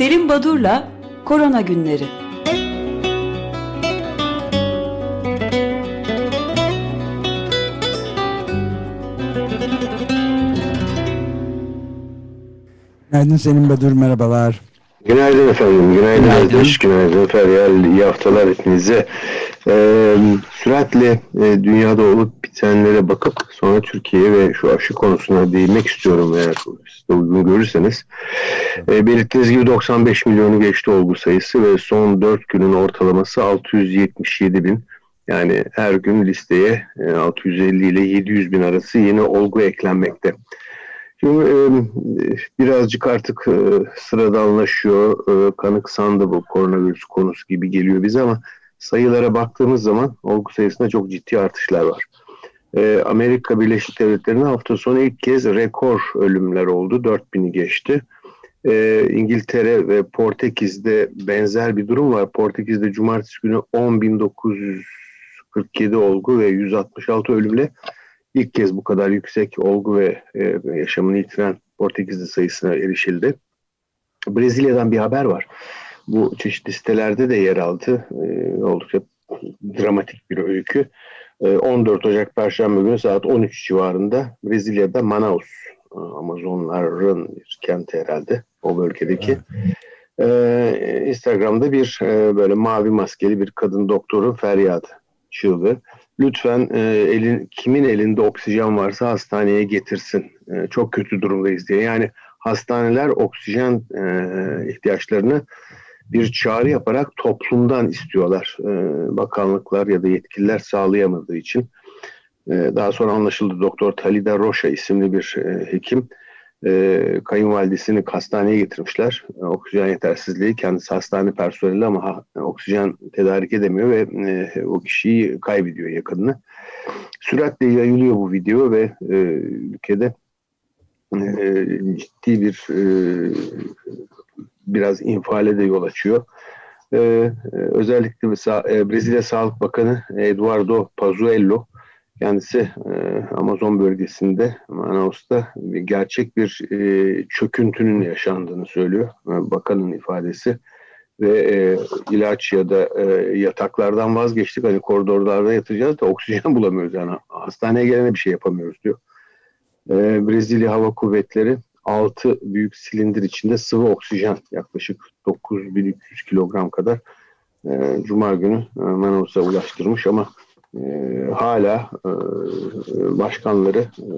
Selim Badur'la Korona Günleri. Günaydın Selim Badur, merhabalar. Günaydın efendim, günaydın, günaydın. Özdeş, günaydın Feryal, iyi haftalar hepinize. Ee, süratle e, dünyada olup bitenlere bakıp sonra Türkiye ve şu aşı konusuna değinmek istiyorum eğer siz de uygun görürseniz. E, belirttiğiniz gibi 95 milyonu geçti olgu sayısı ve son 4 günün ortalaması 677 bin. Yani her gün listeye e, 650 ile 700 bin arası yeni olgu eklenmekte. Şimdi e, birazcık artık e, sıradanlaşıyor, e, kanıksandı bu koronavirüs konusu gibi geliyor bize ama sayılara baktığımız zaman olgu sayısında çok ciddi artışlar var. E, Amerika Birleşik Devletleri'nde hafta sonu ilk kez rekor ölümler oldu, 4000'i geçti. E, İngiltere ve Portekiz'de benzer bir durum var. Portekiz'de cumartesi günü 10.947 olgu ve 166 ölümle ilk kez bu kadar yüksek olgu ve e, yaşamını yitiren Portekizli sayısına erişildi. Brezilya'dan bir haber var. Bu çeşitli sitelerde de yer aldı. E, oldukça dramatik bir öykü. E, 14 Ocak Perşembe günü saat 13 civarında Brezilya'da Manaus, Amazonların bir kenti herhalde o bölgedeki. E, Instagram'da bir e, böyle mavi maskeli bir kadın doktorun feryadı, çığlığı lütfen e, elin kimin elinde oksijen varsa hastaneye getirsin. E, çok kötü durumdayız diye. Yani hastaneler oksijen e, ihtiyaçlarını bir çağrı yaparak toplumdan istiyorlar. E, bakanlıklar ya da yetkililer sağlayamadığı için. E, daha sonra anlaşıldı Doktor Talida Roşa isimli bir e, hekim e, kayınvalidesini hastaneye getirmişler. Oksijen yetersizliği kendisi hastane personeli ama oksijen tedarik edemiyor ve o kişiyi kaybediyor yakınını. Süratle yayılıyor bu video ve ülkede e, ciddi bir biraz infiale de yol açıyor. Ee, özellikle mesela Brezilya Sağlık Bakanı Eduardo Pazuello Kendisi e, Amazon bölgesinde Manaus'ta bir gerçek bir e, çöküntünün yaşandığını söylüyor. E, bakanın ifadesi ve e, ilaç ya da e, yataklardan vazgeçtik. Hani koridorlarda yatacağız da oksijen bulamıyoruz. Yani hastaneye gelene bir şey yapamıyoruz diyor. E, Brezilya Hava Kuvvetleri 6 büyük silindir içinde sıvı oksijen yaklaşık 9300 kilogram kadar e, Cuma günü e, Manaus'a ulaştırmış ama e, hala e, başkanları e,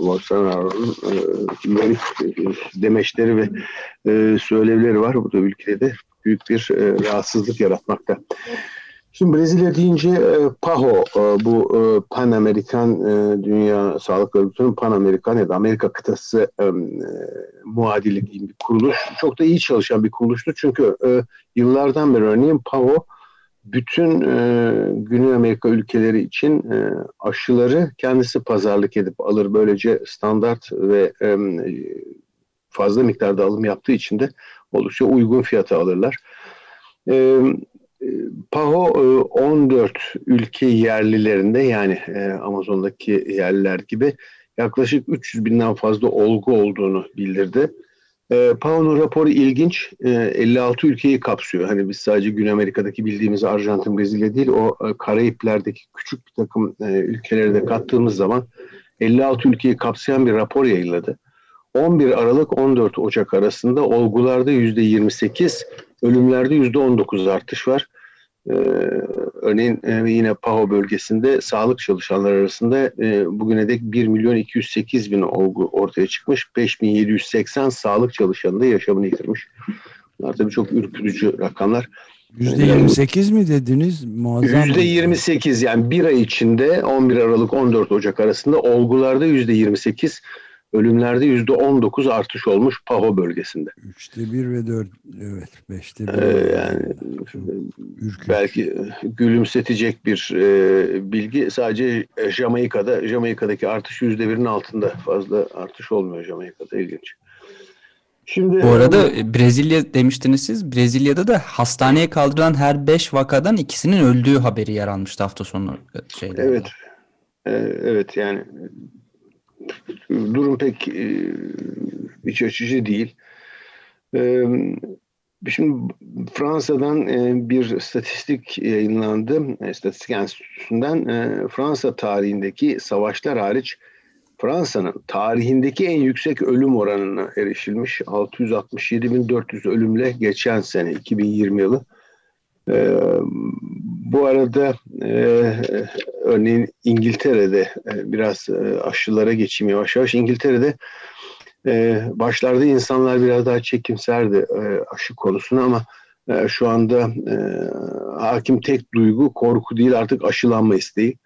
Bolsonaro'nun e, demeçleri ve e, söylevleri var. Bu da ülkede büyük bir e, rahatsızlık yaratmakta. Şimdi Brezilya deyince e, PAHO, e, bu e, Pan Amerikan e, Dünya Sağlık Örgütü'nün Pan Amerikan ya da Amerika kıtası e, e, muadili diyeyim bir kuruluş. Çok da iyi çalışan bir kuruluştu çünkü e, yıllardan beri örneğin PAHO bütün e, Güney Amerika ülkeleri için e, aşıları kendisi pazarlık edip alır. Böylece standart ve e, fazla miktarda alım yaptığı için de oldukça uygun fiyata alırlar. E, PAHO 14 ülke yerlilerinde yani e, Amazon'daki yerliler gibi yaklaşık 300 binden fazla olgu olduğunu bildirdi. E, PAO'nun raporu ilginç. E, 56 ülkeyi kapsıyor. Hani biz sadece Güney Amerika'daki bildiğimiz Arjantin, Brezilya değil, o e, Karayipler'deki küçük bir takım e, ülkeleri de kattığımız zaman 56 ülkeyi kapsayan bir rapor yayınladı. 11 Aralık 14 Ocak arasında olgularda %28, ölümlerde %19 artış var. Ee, örneğin e, yine PAHO bölgesinde sağlık çalışanlar arasında e, bugüne dek 1 milyon 208 bin olgu ortaya çıkmış. 5780 sağlık çalışanı da yaşamını yitirmiş. Bunlar tabii çok ürkütücü rakamlar. %28 mi dediniz? Muazzam. %28 yani bir ay içinde 11 Aralık 14 Ocak arasında olgularda %28 Ölümlerde yüzde 19 artış olmuş Paho bölgesinde. Üçte bir ve dört, evet beşte bir. Ee, yani Ürküt. belki gülümsetecek bir e, bilgi sadece Jamaika'da, Jamaika'daki artış yüzde birin altında fazla artış olmuyor Jamaika'da ilginç. Şimdi, Bu arada e, Brezilya demiştiniz siz. Brezilya'da da hastaneye kaldırılan her 5 vakadan ikisinin öldüğü haberi yer almıştı hafta sonu şeyde. Evet. Ee, evet yani durum pek e, iç açıcı değil. E, Şimdi Fransa'dan e, bir statistik yayınlandı. İstatistik Enstitüsü'nden Fransa tarihindeki savaşlar hariç Fransa'nın tarihindeki en yüksek ölüm oranına erişilmiş. 667.400 ölümle geçen sene 2020 yılı. Ee, bu arada e, örneğin İngiltere'de e, biraz e, aşılara geçeyim yavaş yavaş. İngiltere'de e, başlarda insanlar biraz daha çekimserdi e, aşı konusunda ama e, şu anda e, hakim tek duygu korku değil artık aşılanma isteği.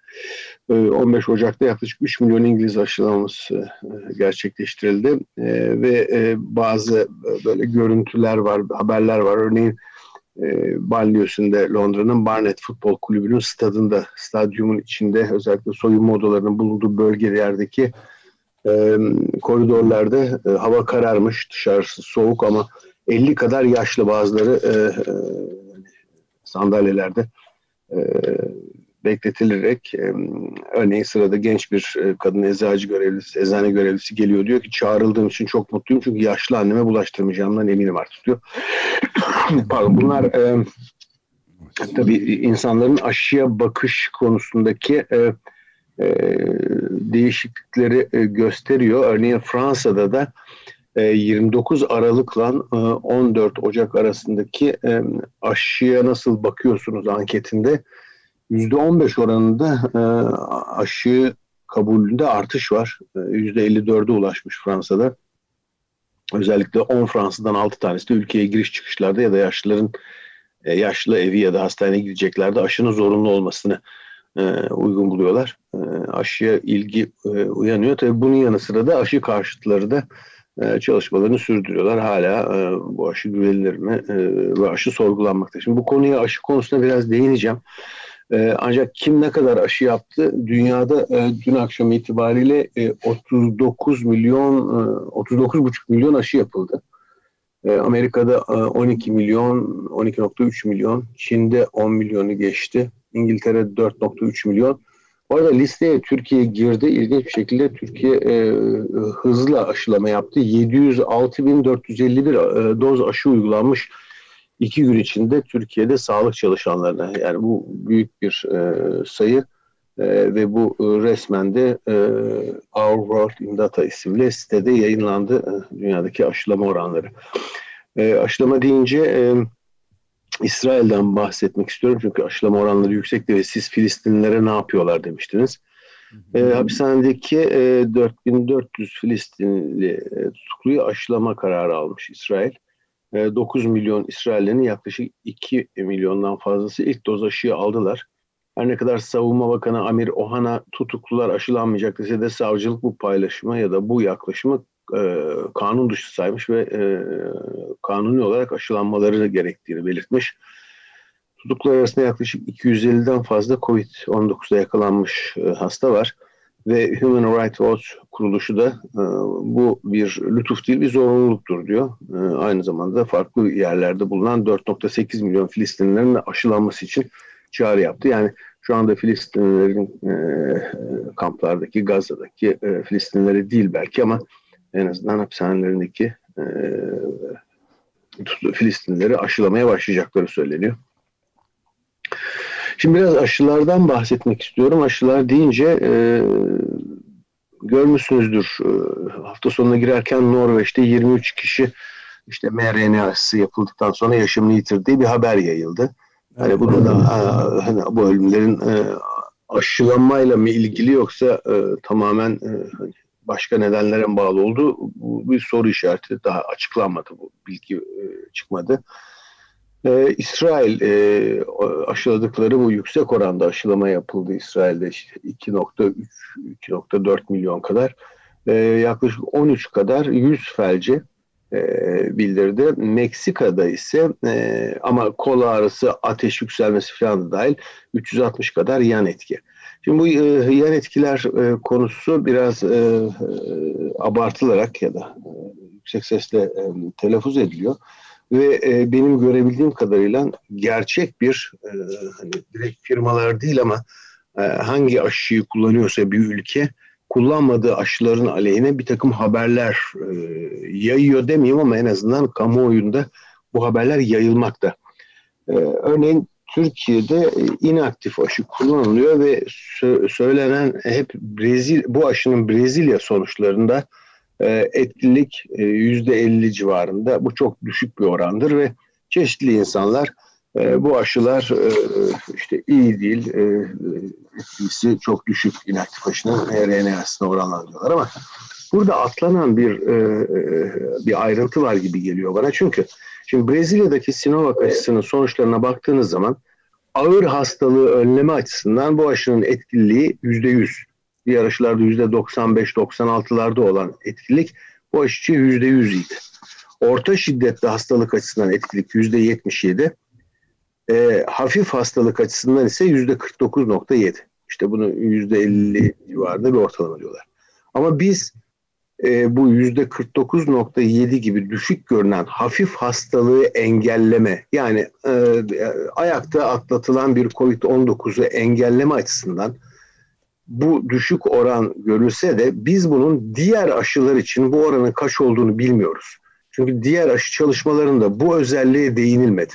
15 ee, Ocak'ta yaklaşık 3 milyon İngiliz aşılaması e, gerçekleştirildi ee, ve e, bazı e, böyle görüntüler var, haberler var. Örneğin banliyosunda Londra'nın Barnet Futbol Kulübü'nün stadında, stadyumun içinde özellikle soyunma odalarının bulunduğu bölgelerdeki koridorlarda hava kararmış, dışarısı soğuk ama 50 kadar yaşlı bazıları sandalyelerde bekletilerek e, örneğin sırada genç bir e, kadın eczacı görevlisi, eczane görevlisi geliyor diyor ki çağrıldığım için çok mutluyum çünkü yaşlı anneme bulaştırmayacağımdan eminim artık diyor. Pardon bunlar e, tabii insanların aşıya bakış konusundaki e, e, değişiklikleri e, gösteriyor. Örneğin Fransa'da da 29 Aralık'la 14 Ocak arasındaki aşıya nasıl bakıyorsunuz anketinde %15 oranında e, aşı kabulünde artış var. E, %54'e ulaşmış Fransa'da. Özellikle 10 Fransa'dan 6 tanesi de ülkeye giriş çıkışlarda ya da yaşlıların e, yaşlı evi ya da hastaneye gideceklerde aşının zorunlu olmasını e, uygun buluyorlar. E, aşıya ilgi e, uyanıyor. Tabii bunun yanı sıra da aşı karşıtları da e, çalışmalarını sürdürüyorlar. Hala e, bu aşı güvenilir mi e, ve aşı sorgulanmakta. Şimdi bu konuya aşı konusuna biraz değineceğim. E, ancak kim ne kadar aşı yaptı? Dünyada e, dün akşam itibariyle e, 39 milyon, e, 39,5 milyon aşı yapıldı. E, Amerika'da e, 12 milyon, 12.3 milyon, Çin'de 10 milyonu geçti, İngiltere 4.3 milyon. Bu arada listeye Türkiye girdi. İlginç bir şekilde Türkiye e, hızlı aşılama yaptı. 706.451 e, doz aşı uygulanmış iki gün içinde Türkiye'de sağlık çalışanlarına yani bu büyük bir e, sayı e, ve bu e, resmen de e, Our World in Data isimli sitede yayınlandı e, dünyadaki aşılama oranları. E, aşılama deyince e, İsrail'den bahsetmek istiyorum çünkü aşılama oranları yüksekti ve siz Filistinlilere ne yapıyorlar demiştiniz. E, hapishanedeki e, 4400 Filistinli e, tutukluyu aşılama kararı almış İsrail. 9 milyon İsrail'in yaklaşık 2 milyondan fazlası ilk doz aşıyı aldılar. Her ne kadar Savunma Bakanı Amir Ohana tutuklular aşılanmayacak dese de savcılık bu paylaşımı ya da bu yaklaşımı e, kanun dışı saymış ve e, kanuni olarak aşılanmaları gerektiğini belirtmiş. Tutuklular arasında yaklaşık 250'den fazla COVID-19'da yakalanmış e, hasta var. Ve Human Rights Watch kuruluşu da e, bu bir lütuf değil bir zorunluluktur diyor. E, aynı zamanda farklı yerlerde bulunan 4.8 milyon Filistinlilerin aşılanması için çağrı yaptı. Yani şu anda Filistinlilerin e, kamplardaki, Gazze'deki e, Filistinlileri değil belki ama en azından hapishanelerindeki e, Filistinlileri aşılamaya başlayacakları söyleniyor. Şimdi biraz aşılardan bahsetmek istiyorum. Aşılar deyince e, görmüşsünüzdür e, hafta sonuna girerken Norveç'te 23 kişi işte mRNA aşısı yapıldıktan sonra yaşamını yitirdiği bir haber yayıldı. Hani bunu da hani bu ölümlerin e, aşılanmayla mı ilgili yoksa e, tamamen e, başka nedenlere bağlı oldu? Bu bir soru işareti. Daha açıklanmadı bu bilgi e, çıkmadı. Ee, İsrail e, aşıladıkları bu yüksek oranda aşılama yapıldı İsrail'de işte 2.3-2.4 milyon kadar. E, yaklaşık 13 kadar yüz felci e, bildirdi. Meksika'da ise e, ama kol ağrısı, ateş yükselmesi falan da dahil 360 kadar yan etki. Şimdi bu e, yan etkiler e, konusu biraz e, e, abartılarak ya da e, yüksek sesle e, telaffuz ediliyor ve e, benim görebildiğim kadarıyla gerçek bir e, hani direkt firmalar değil ama e, hangi aşıyı kullanıyorsa bir ülke kullanmadığı aşıların aleyhine bir takım haberler e, yayıyor demeyeyim ama en azından kamuoyunda bu haberler yayılmakta. E, örneğin Türkiye'de e, inaktif aşı kullanılıyor ve sö- söylenen hep Brezil bu aşının Brezilya sonuçlarında e, etkilik yüzde 50 civarında. Bu çok düşük bir orandır ve çeşitli insanlar e, bu aşılar e, işte iyi değil, e, etkisi çok düşük inaktif aşının RNA'sına oranlandırıyorlar ama burada atlanan bir e, bir ayrıntı var gibi geliyor bana. Çünkü şimdi Brezilya'daki Sinovac aşısının sonuçlarına baktığınız zaman ağır hastalığı önleme açısından bu aşının etkililiği yüzde yüz. Yüzde 95-96'larda olan etkilik bu aşı için yüzde yüz idi. Orta şiddetli hastalık açısından etkilik yüzde 77. E, hafif hastalık açısından ise yüzde 49.7. İşte bunu yüzde 50 civarında bir ortalama diyorlar. Ama biz e, bu yüzde 49.7 gibi düşük görünen hafif hastalığı engelleme yani e, ayakta atlatılan bir COVID-19'u engelleme açısından bu düşük oran görülse de biz bunun diğer aşılar için bu oranın kaç olduğunu bilmiyoruz. Çünkü diğer aşı çalışmalarında bu özelliğe değinilmedi.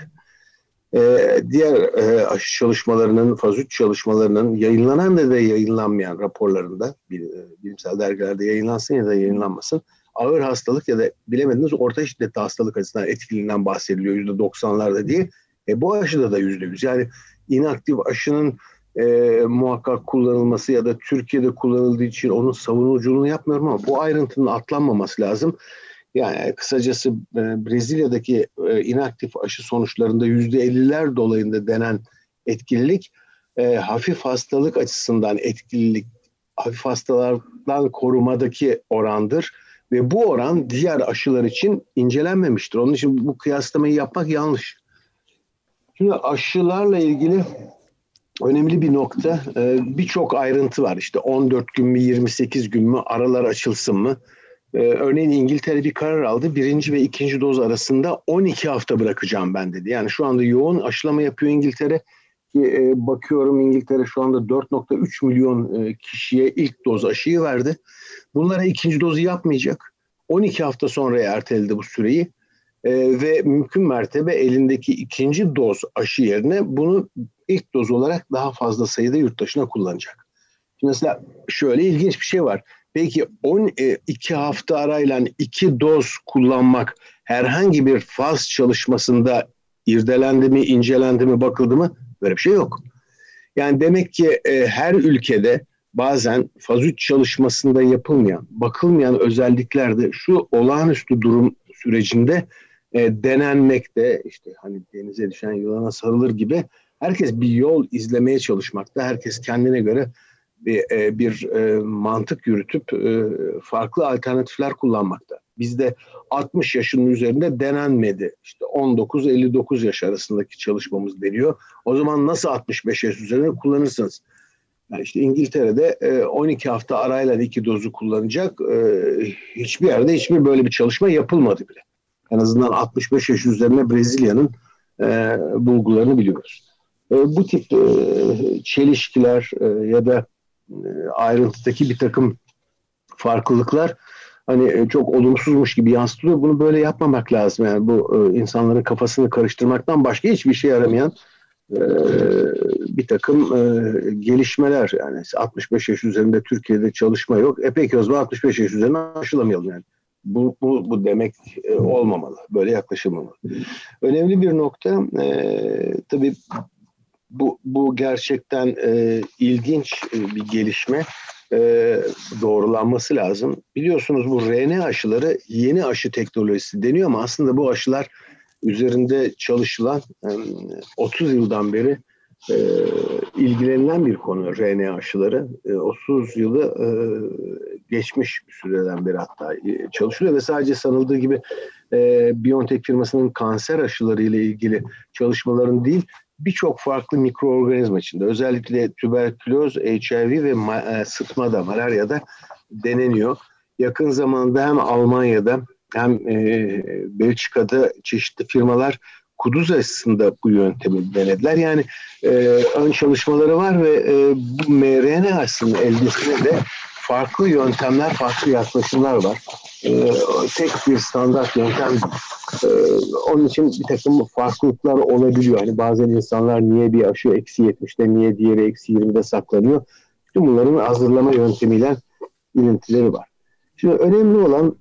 Ee, diğer e, aşı çalışmalarının, faz 3 çalışmalarının yayınlanan da ve yayınlanmayan raporlarında, e, bilimsel dergilerde yayınlansın ya da yayınlanmasın, ağır hastalık ya da bilemediniz orta şiddetli hastalık açısından etkiliğinden bahsediliyor yüzde 90'larda diye. E, bu aşıda da yüzde 100. Yani inaktif aşının e, muhakkak kullanılması ya da Türkiye'de kullanıldığı için onun savunuculuğunu yapmıyorum ama bu ayrıntının atlanmaması lazım. Yani kısacası e, Brezilya'daki e, inaktif aşı sonuçlarında yüzde 50'ler dolayında denen etkililik e, hafif hastalık açısından etkililik, hafif hastalardan korumadaki orandır ve bu oran diğer aşılar için incelenmemiştir. Onun için bu kıyaslamayı yapmak yanlış. Şimdi aşılarla ilgili önemli bir nokta birçok ayrıntı var. İşte 14 gün mü 28 gün mü aralar açılsın mı? Ee, örneğin İngiltere bir karar aldı. Birinci ve ikinci doz arasında 12 hafta bırakacağım ben dedi. Yani şu anda yoğun aşılama yapıyor İngiltere. E, bakıyorum İngiltere şu anda 4.3 milyon e, kişiye ilk doz aşıyı verdi. Bunlara ikinci dozu yapmayacak. 12 hafta sonraya erteledi bu süreyi. E, ve mümkün mertebe elindeki ikinci doz aşı yerine bunu ilk doz olarak daha fazla sayıda yurt dışına kullanacak. Şimdi mesela şöyle ilginç bir şey var. Peki 12 e, hafta arayla iki doz kullanmak herhangi bir faz çalışmasında irdelendi mi, incelendi mi, bakıldı mı? Böyle bir şey yok. Yani demek ki e, her ülkede bazen faz 3 çalışmasında yapılmayan, bakılmayan özellikler de şu olağanüstü durum sürecinde e, denenmekte. işte hani denize düşen yılana sarılır gibi herkes bir yol izlemeye çalışmakta. Herkes kendine göre bir, e, bir e, mantık yürütüp e, farklı alternatifler kullanmakta. Bizde 60 yaşının üzerinde denenmedi. İşte 19-59 yaş arasındaki çalışmamız deniyor. O zaman nasıl 65 yaş üzerinde kullanırsınız? Yani işte İngiltere'de 12 hafta arayla iki dozu kullanacak. Hiçbir yerde hiçbir böyle bir çalışma yapılmadı bile. En azından 65 yaş üzerine Brezilya'nın bulgularını biliyoruz. Bu tip çelişkiler ya da e, ayrıntıdaki bir takım farklılıklar hani e, çok olumsuzmuş gibi yansıtılıyor. Bunu böyle yapmamak lazım. Yani bu e, insanların kafasını karıştırmaktan başka hiçbir şey yaramayan bir takım gelişmeler. Yani 65 yaş üzerinde Türkiye'de çalışma yok. E peki o zaman 65 yaş üzerine aşılamayalım yani. Bu, bu, bu demek olmamalı. Böyle yaklaşılmamalı. Önemli bir nokta e, tabii bu, bu gerçekten e, ilginç e, bir gelişme. E, doğrulanması lazım. Biliyorsunuz bu RNA aşıları yeni aşı teknolojisi deniyor ama aslında bu aşılar üzerinde çalışılan e, 30 yıldan beri e, ilgilenilen bir konu RNA aşıları. E, 30 yılı e, geçmiş bir süreden beri hatta e, çalışılıyor ve sadece sanıldığı gibi e, BioNTech firmasının kanser aşıları ile ilgili çalışmaların değil birçok farklı mikroorganizma içinde özellikle tüberküloz, HIV ve ma- e, sıtmada, malaryada deneniyor. Yakın zamanda hem Almanya'da hem e, Belçika'da çeşitli firmalar kuduz aşısında bu yöntemi denediler. Yani e, ön çalışmaları var ve e, bu mRNA aşısının eldesinde de farklı yöntemler, farklı yaklaşımlar var. E, tek bir standart yöntem Ee, onun için bir takım farklılıklar olabiliyor. Hani bazen insanlar niye bir aşı eksi 70'te niye diğeri eksi 20'de saklanıyor. Bütün bunların hazırlama yöntemiyle ilintileri var. Şimdi önemli olan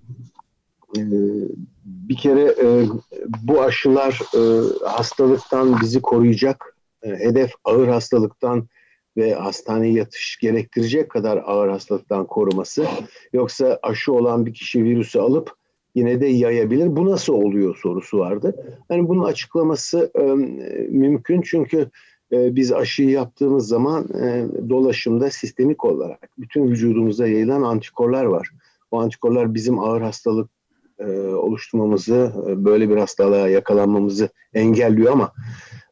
e, bir kere e, bu aşılar e, hastalıktan bizi koruyacak. Hedef ağır hastalıktan ve hastaneye yatış gerektirecek kadar ağır hastalıktan koruması. Yoksa aşı olan bir kişi virüsü alıp yine de yayabilir. Bu nasıl oluyor sorusu vardı. Yani bunun açıklaması e, mümkün çünkü e, biz aşıyı yaptığımız zaman e, dolaşımda sistemik olarak bütün vücudumuza yayılan antikorlar var. O antikorlar bizim ağır hastalık e, oluşturmamızı, e, böyle bir hastalığa yakalanmamızı engelliyor ama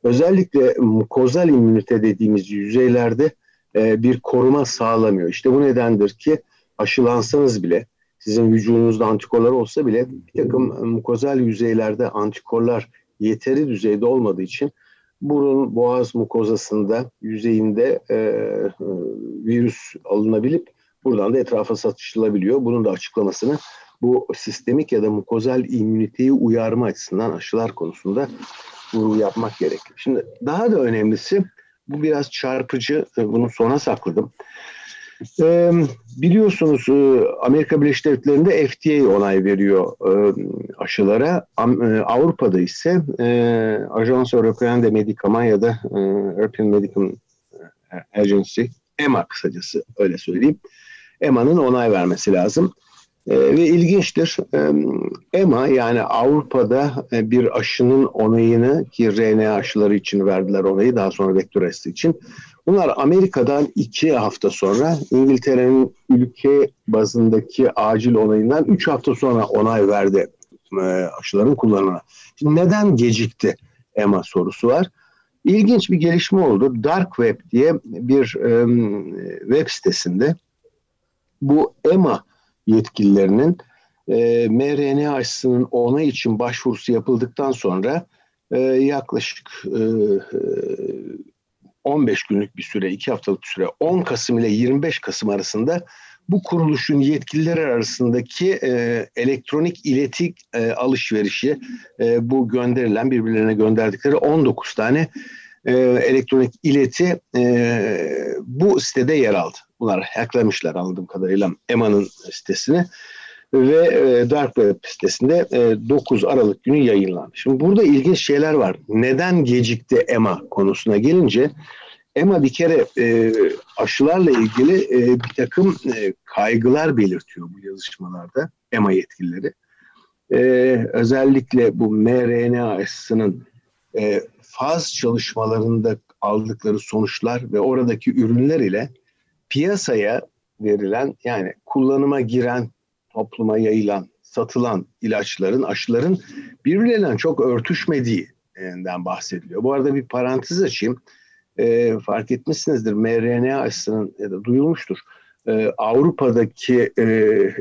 özellikle mukozal immünite dediğimiz yüzeylerde e, bir koruma sağlamıyor. İşte bu nedendir ki aşılansanız bile sizin vücudunuzda antikorlar olsa bile bir takım mukozal yüzeylerde antikorlar yeteri düzeyde olmadığı için burun boğaz mukozasında yüzeyinde e, virüs alınabilip buradan da etrafa satışılabiliyor. Bunun da açıklamasını bu sistemik ya da mukozal immüniteyi uyarma açısından aşılar konusunda vurgu yapmak gerekir. Şimdi daha da önemlisi bu biraz çarpıcı. Bunu sona sakladım. E, biliyorsunuz Amerika Birleşik Devletleri'nde FDA onay veriyor e, aşılara. E, Avrupa'da ise e, Ajans Européen de Médicament ya da e, European Medical Agency, EMA kısacası öyle söyleyeyim. EMA'nın onay vermesi lazım. E, ve ilginçtir. E, EMA yani Avrupa'da e, bir aşının onayını ki RNA aşıları için verdiler onayı daha sonra vektör için. Bunlar Amerika'dan iki hafta sonra İngiltere'nin ülke bazındaki acil onayından üç hafta sonra onay verdi e, aşıların kullanımına. Şimdi neden gecikti EMA sorusu var. İlginç bir gelişme oldu. Dark Web diye bir e, web sitesinde bu EMA yetkililerinin e, mRNA aşısının onay için başvurusu yapıldıktan sonra e, yaklaşık e, 15 günlük bir süre, 2 haftalık bir süre 10 Kasım ile 25 Kasım arasında bu kuruluşun yetkilileri arasındaki e, elektronik iletik e, alışverişi e, bu gönderilen birbirlerine gönderdikleri 19 tane e, elektronik ileti e, bu sitede yer aldı. Bunlar hacklemişler anladığım kadarıyla EMA'nın sitesini ve e, Dark Web sitesinde e, 9 Aralık günü yayınlandı. Şimdi burada ilginç şeyler var. Neden gecikti EMA konusuna gelince EMA bir kere e, aşılarla ilgili e, bir takım e, kaygılar belirtiyor bu yazışmalarda EMA yetkilileri. E, özellikle bu mRNA aşısının e, faz çalışmalarında aldıkları sonuçlar ve oradaki ürünler ile piyasaya verilen yani kullanıma giren, topluma yayılan, satılan ilaçların, aşıların birbirleriyle çok örtüşmediğinden bahsediliyor. Bu arada bir parantez açayım. E, fark etmişsinizdir mRNA aşısının ya da duyulmuştur. E, Avrupa'daki e,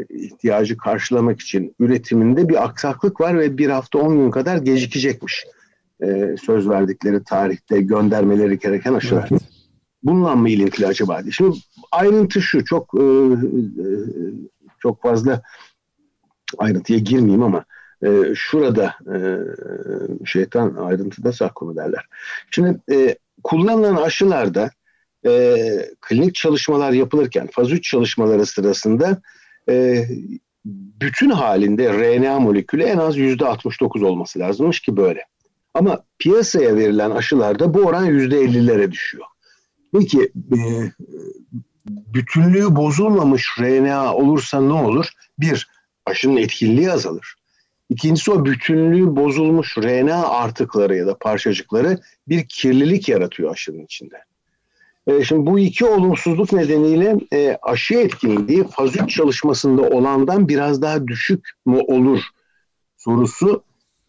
ihtiyacı karşılamak için üretiminde bir aksaklık var ve bir hafta on gün kadar gecikecekmiş. E, söz verdikleri tarihte göndermeleri gereken aşılar. Evet. Bununla mı ilintili acaba? Şimdi ayrıntı şu çok e, e, çok fazla ayrıntıya girmeyeyim ama e, şurada e, şeytan ayrıntıda saklı derler. Şimdi e, kullanılan aşılarda e, klinik çalışmalar yapılırken faz 3 çalışmaları sırasında e, bütün halinde RNA molekülü en az %69 olması lazımmış ki böyle. Ama piyasaya verilen aşılarda bu oran %50'lere düşüyor. Peki e, bütünlüğü bozulmamış RNA olursa ne olur? Bir, aşının etkinliği azalır. İkincisi o bütünlüğü bozulmuş RNA artıkları ya da parçacıkları bir kirlilik yaratıyor aşının içinde. E, şimdi bu iki olumsuzluk nedeniyle e, aşı etkinliği faz 3 çalışmasında olandan biraz daha düşük mü olur sorusu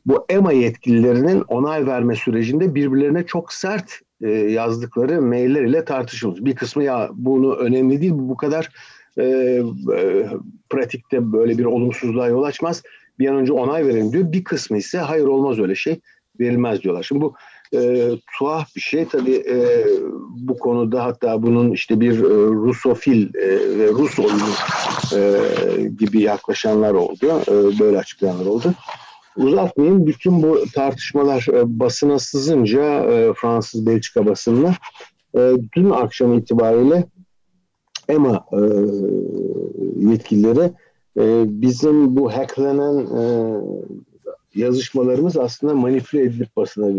bu EMA yetkililerinin onay verme sürecinde birbirlerine çok sert e, yazdıkları mailler ile tartışılmış. Bir kısmı ya bunu önemli değil bu kadar e, e, pratikte böyle bir olumsuzluğa yol açmaz. Bir an önce onay verelim diyor. Bir kısmı ise hayır olmaz öyle şey verilmez diyorlar. Şimdi bu e, tuhaf bir şey tabii e, bu konuda hatta bunun işte bir e, Rusofil e, ve Rus oyunu e, gibi yaklaşanlar oldu. E, böyle açıklayanlar oldu. Uzatmayayım. Bütün bu tartışmalar e, basına sızınca e, Fransız Belçika basınına e, dün akşam itibariyle EMA yetkilileri bizim bu hacklenen yazışmalarımız aslında manipüle edilip basına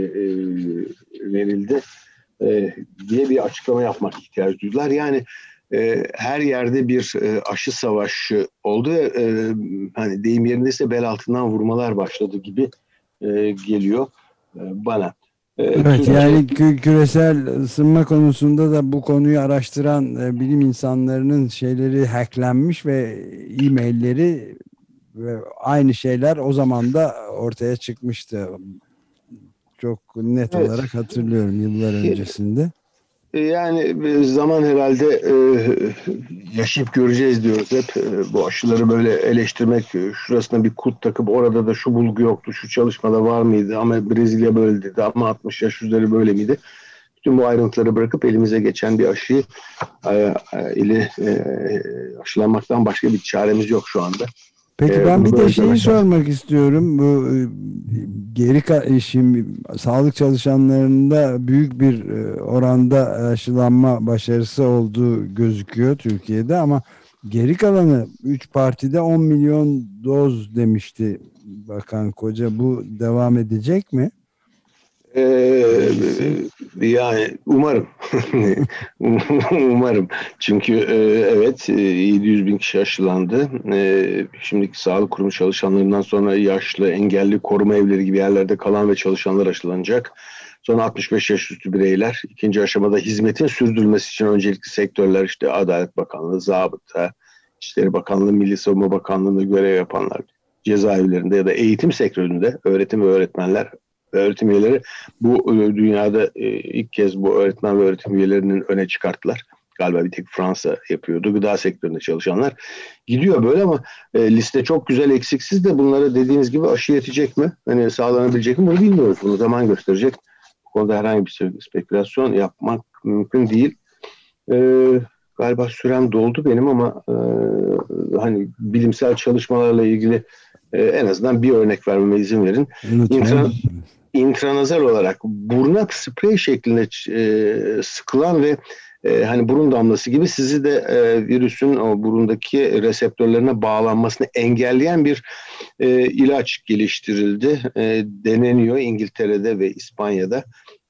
verildi diye bir açıklama yapmak ihtiyacı duydular. Yani e, her yerde bir e, aşı savaşı oldu ve e, hani deyim yerindeyse bel altından vurmalar başladı gibi e, geliyor e, bana. E, evet yani kü küresel ısınma konusunda da bu konuyu araştıran e, bilim insanlarının şeyleri hacklenmiş ve e-mailleri ve aynı şeyler o zaman da ortaya çıkmıştı. Çok net evet. olarak hatırlıyorum yıllar öncesinde. E, yani e, zaman herhalde e, yaşayıp göreceğiz diyoruz hep. Bu aşıları böyle eleştirmek, şurasına bir kut takıp orada da şu bulgu yoktu, şu çalışmada var mıydı ama Brezilya böyle dedi ama 60 yaş üzeri böyle miydi? Bütün bu ayrıntıları bırakıp elimize geçen bir aşıyı ile aşılanmaktan başka bir çaremiz yok şu anda. Peki ee, ben bir de şeyi sormak istiyorum. Bu e, geri şimdi sağlık çalışanlarında büyük bir e, oranda aşılanma başarısı olduğu gözüküyor Türkiye'de ama geri kalanı 3 partide 10 milyon doz demişti Bakan Koca. Bu devam edecek mi? Ee, yani umarım. umarım. Çünkü e, evet 700 e, bin kişi aşılandı. E, şimdiki sağlık kurumu çalışanlarından sonra yaşlı, engelli, koruma evleri gibi yerlerde kalan ve çalışanlar aşılanacak. Sonra 65 yaş üstü bireyler. ikinci aşamada hizmetin sürdürülmesi için öncelikli sektörler işte Adalet Bakanlığı, Zabıta, İçişleri Bakanlığı, Milli Savunma Bakanlığı'nda görev yapanlar, cezaevlerinde ya da eğitim sektöründe öğretim ve öğretmenler öğretim üyeleri bu e, dünyada e, ilk kez bu öğretmen ve öğretim üyelerinin öne çıkarttılar. Galiba bir tek Fransa yapıyordu. Gıda sektöründe çalışanlar. Gidiyor böyle ama e, liste çok güzel eksiksiz de bunlara dediğiniz gibi aşı yetecek mi? Hani sağlanabilecek mi? Bunu bilmiyoruz. Bunu zaman gösterecek. Bu konuda herhangi bir spekülasyon yapmak mümkün değil. Ee, galiba sürem doldu benim ama e, hani bilimsel çalışmalarla ilgili e, en azından bir örnek vermeme izin verin. İnsan, intranazal olarak buruna sprey şeklinde e, sıkılan ve e, hani burun damlası gibi sizi de e, virüsün o burundaki reseptörlerine bağlanmasını engelleyen bir e, ilaç geliştirildi. E, deneniyor İngiltere'de ve İspanya'da.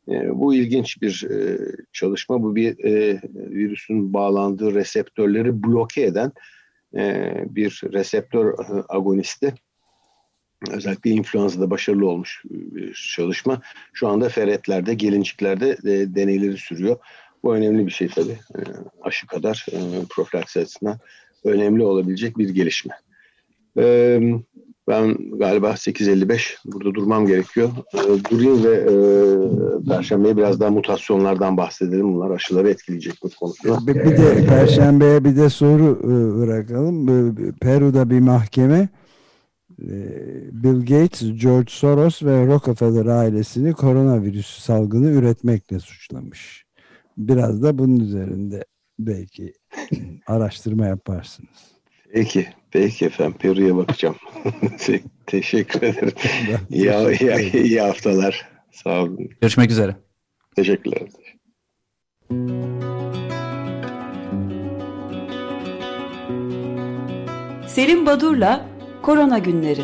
E, bu ilginç bir e, çalışma. Bu bir e, virüsün bağlandığı reseptörleri bloke eden e, bir reseptör e, agonisti. Özellikle influenza'da başarılı olmuş bir çalışma. Şu anda ferretlerde, gelinciklerde e, deneyleri sürüyor. Bu önemli bir şey tabii. E, aşı kadar e, profilaks açısından önemli olabilecek bir gelişme. E, ben galiba 8.55 burada durmam gerekiyor. E, durayım ve e, Perşembe'ye biraz daha mutasyonlardan bahsedelim. Bunlar aşıları etkileyecek mi konusunda. Bir, bir de Perşembe'ye bir de soru e, bırakalım. Peru'da bir mahkeme Bill Gates, George Soros ve Rockefeller ailesini koronavirüs salgını üretmekle suçlamış. Biraz da bunun üzerinde belki araştırma yaparsınız. Peki, peki efendim. Peru'ya bakacağım. teşekkür ederim. iyi, iyi, iyi haftalar. Sağ olun. Görüşmek üzere. Teşekkürler. Selim Badur'la Korona Günleri